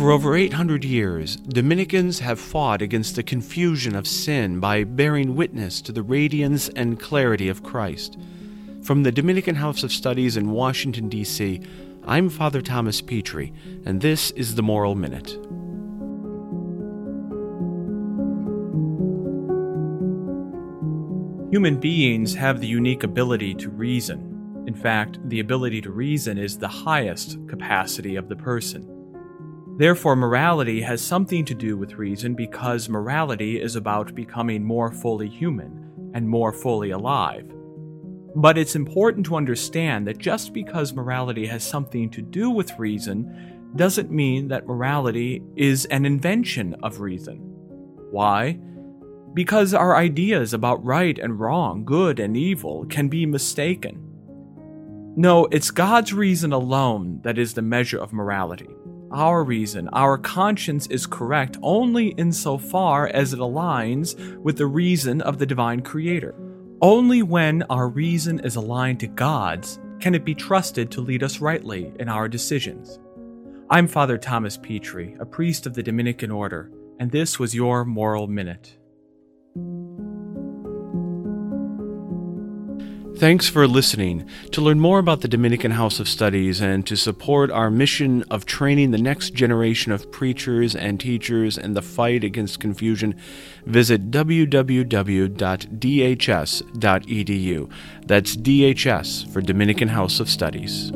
For over 800 years, Dominicans have fought against the confusion of sin by bearing witness to the radiance and clarity of Christ. From the Dominican House of Studies in Washington, D.C., I'm Father Thomas Petrie, and this is the Moral Minute. Human beings have the unique ability to reason. In fact, the ability to reason is the highest capacity of the person. Therefore, morality has something to do with reason because morality is about becoming more fully human and more fully alive. But it's important to understand that just because morality has something to do with reason doesn't mean that morality is an invention of reason. Why? Because our ideas about right and wrong, good and evil, can be mistaken. No, it's God's reason alone that is the measure of morality. Our reason, our conscience is correct only insofar as it aligns with the reason of the divine creator. Only when our reason is aligned to God's can it be trusted to lead us rightly in our decisions. I'm Father Thomas Petrie, a priest of the Dominican Order, and this was your Moral Minute. Thanks for listening. To learn more about the Dominican House of Studies and to support our mission of training the next generation of preachers and teachers in the fight against confusion, visit www.dhs.edu. That's DHS for Dominican House of Studies.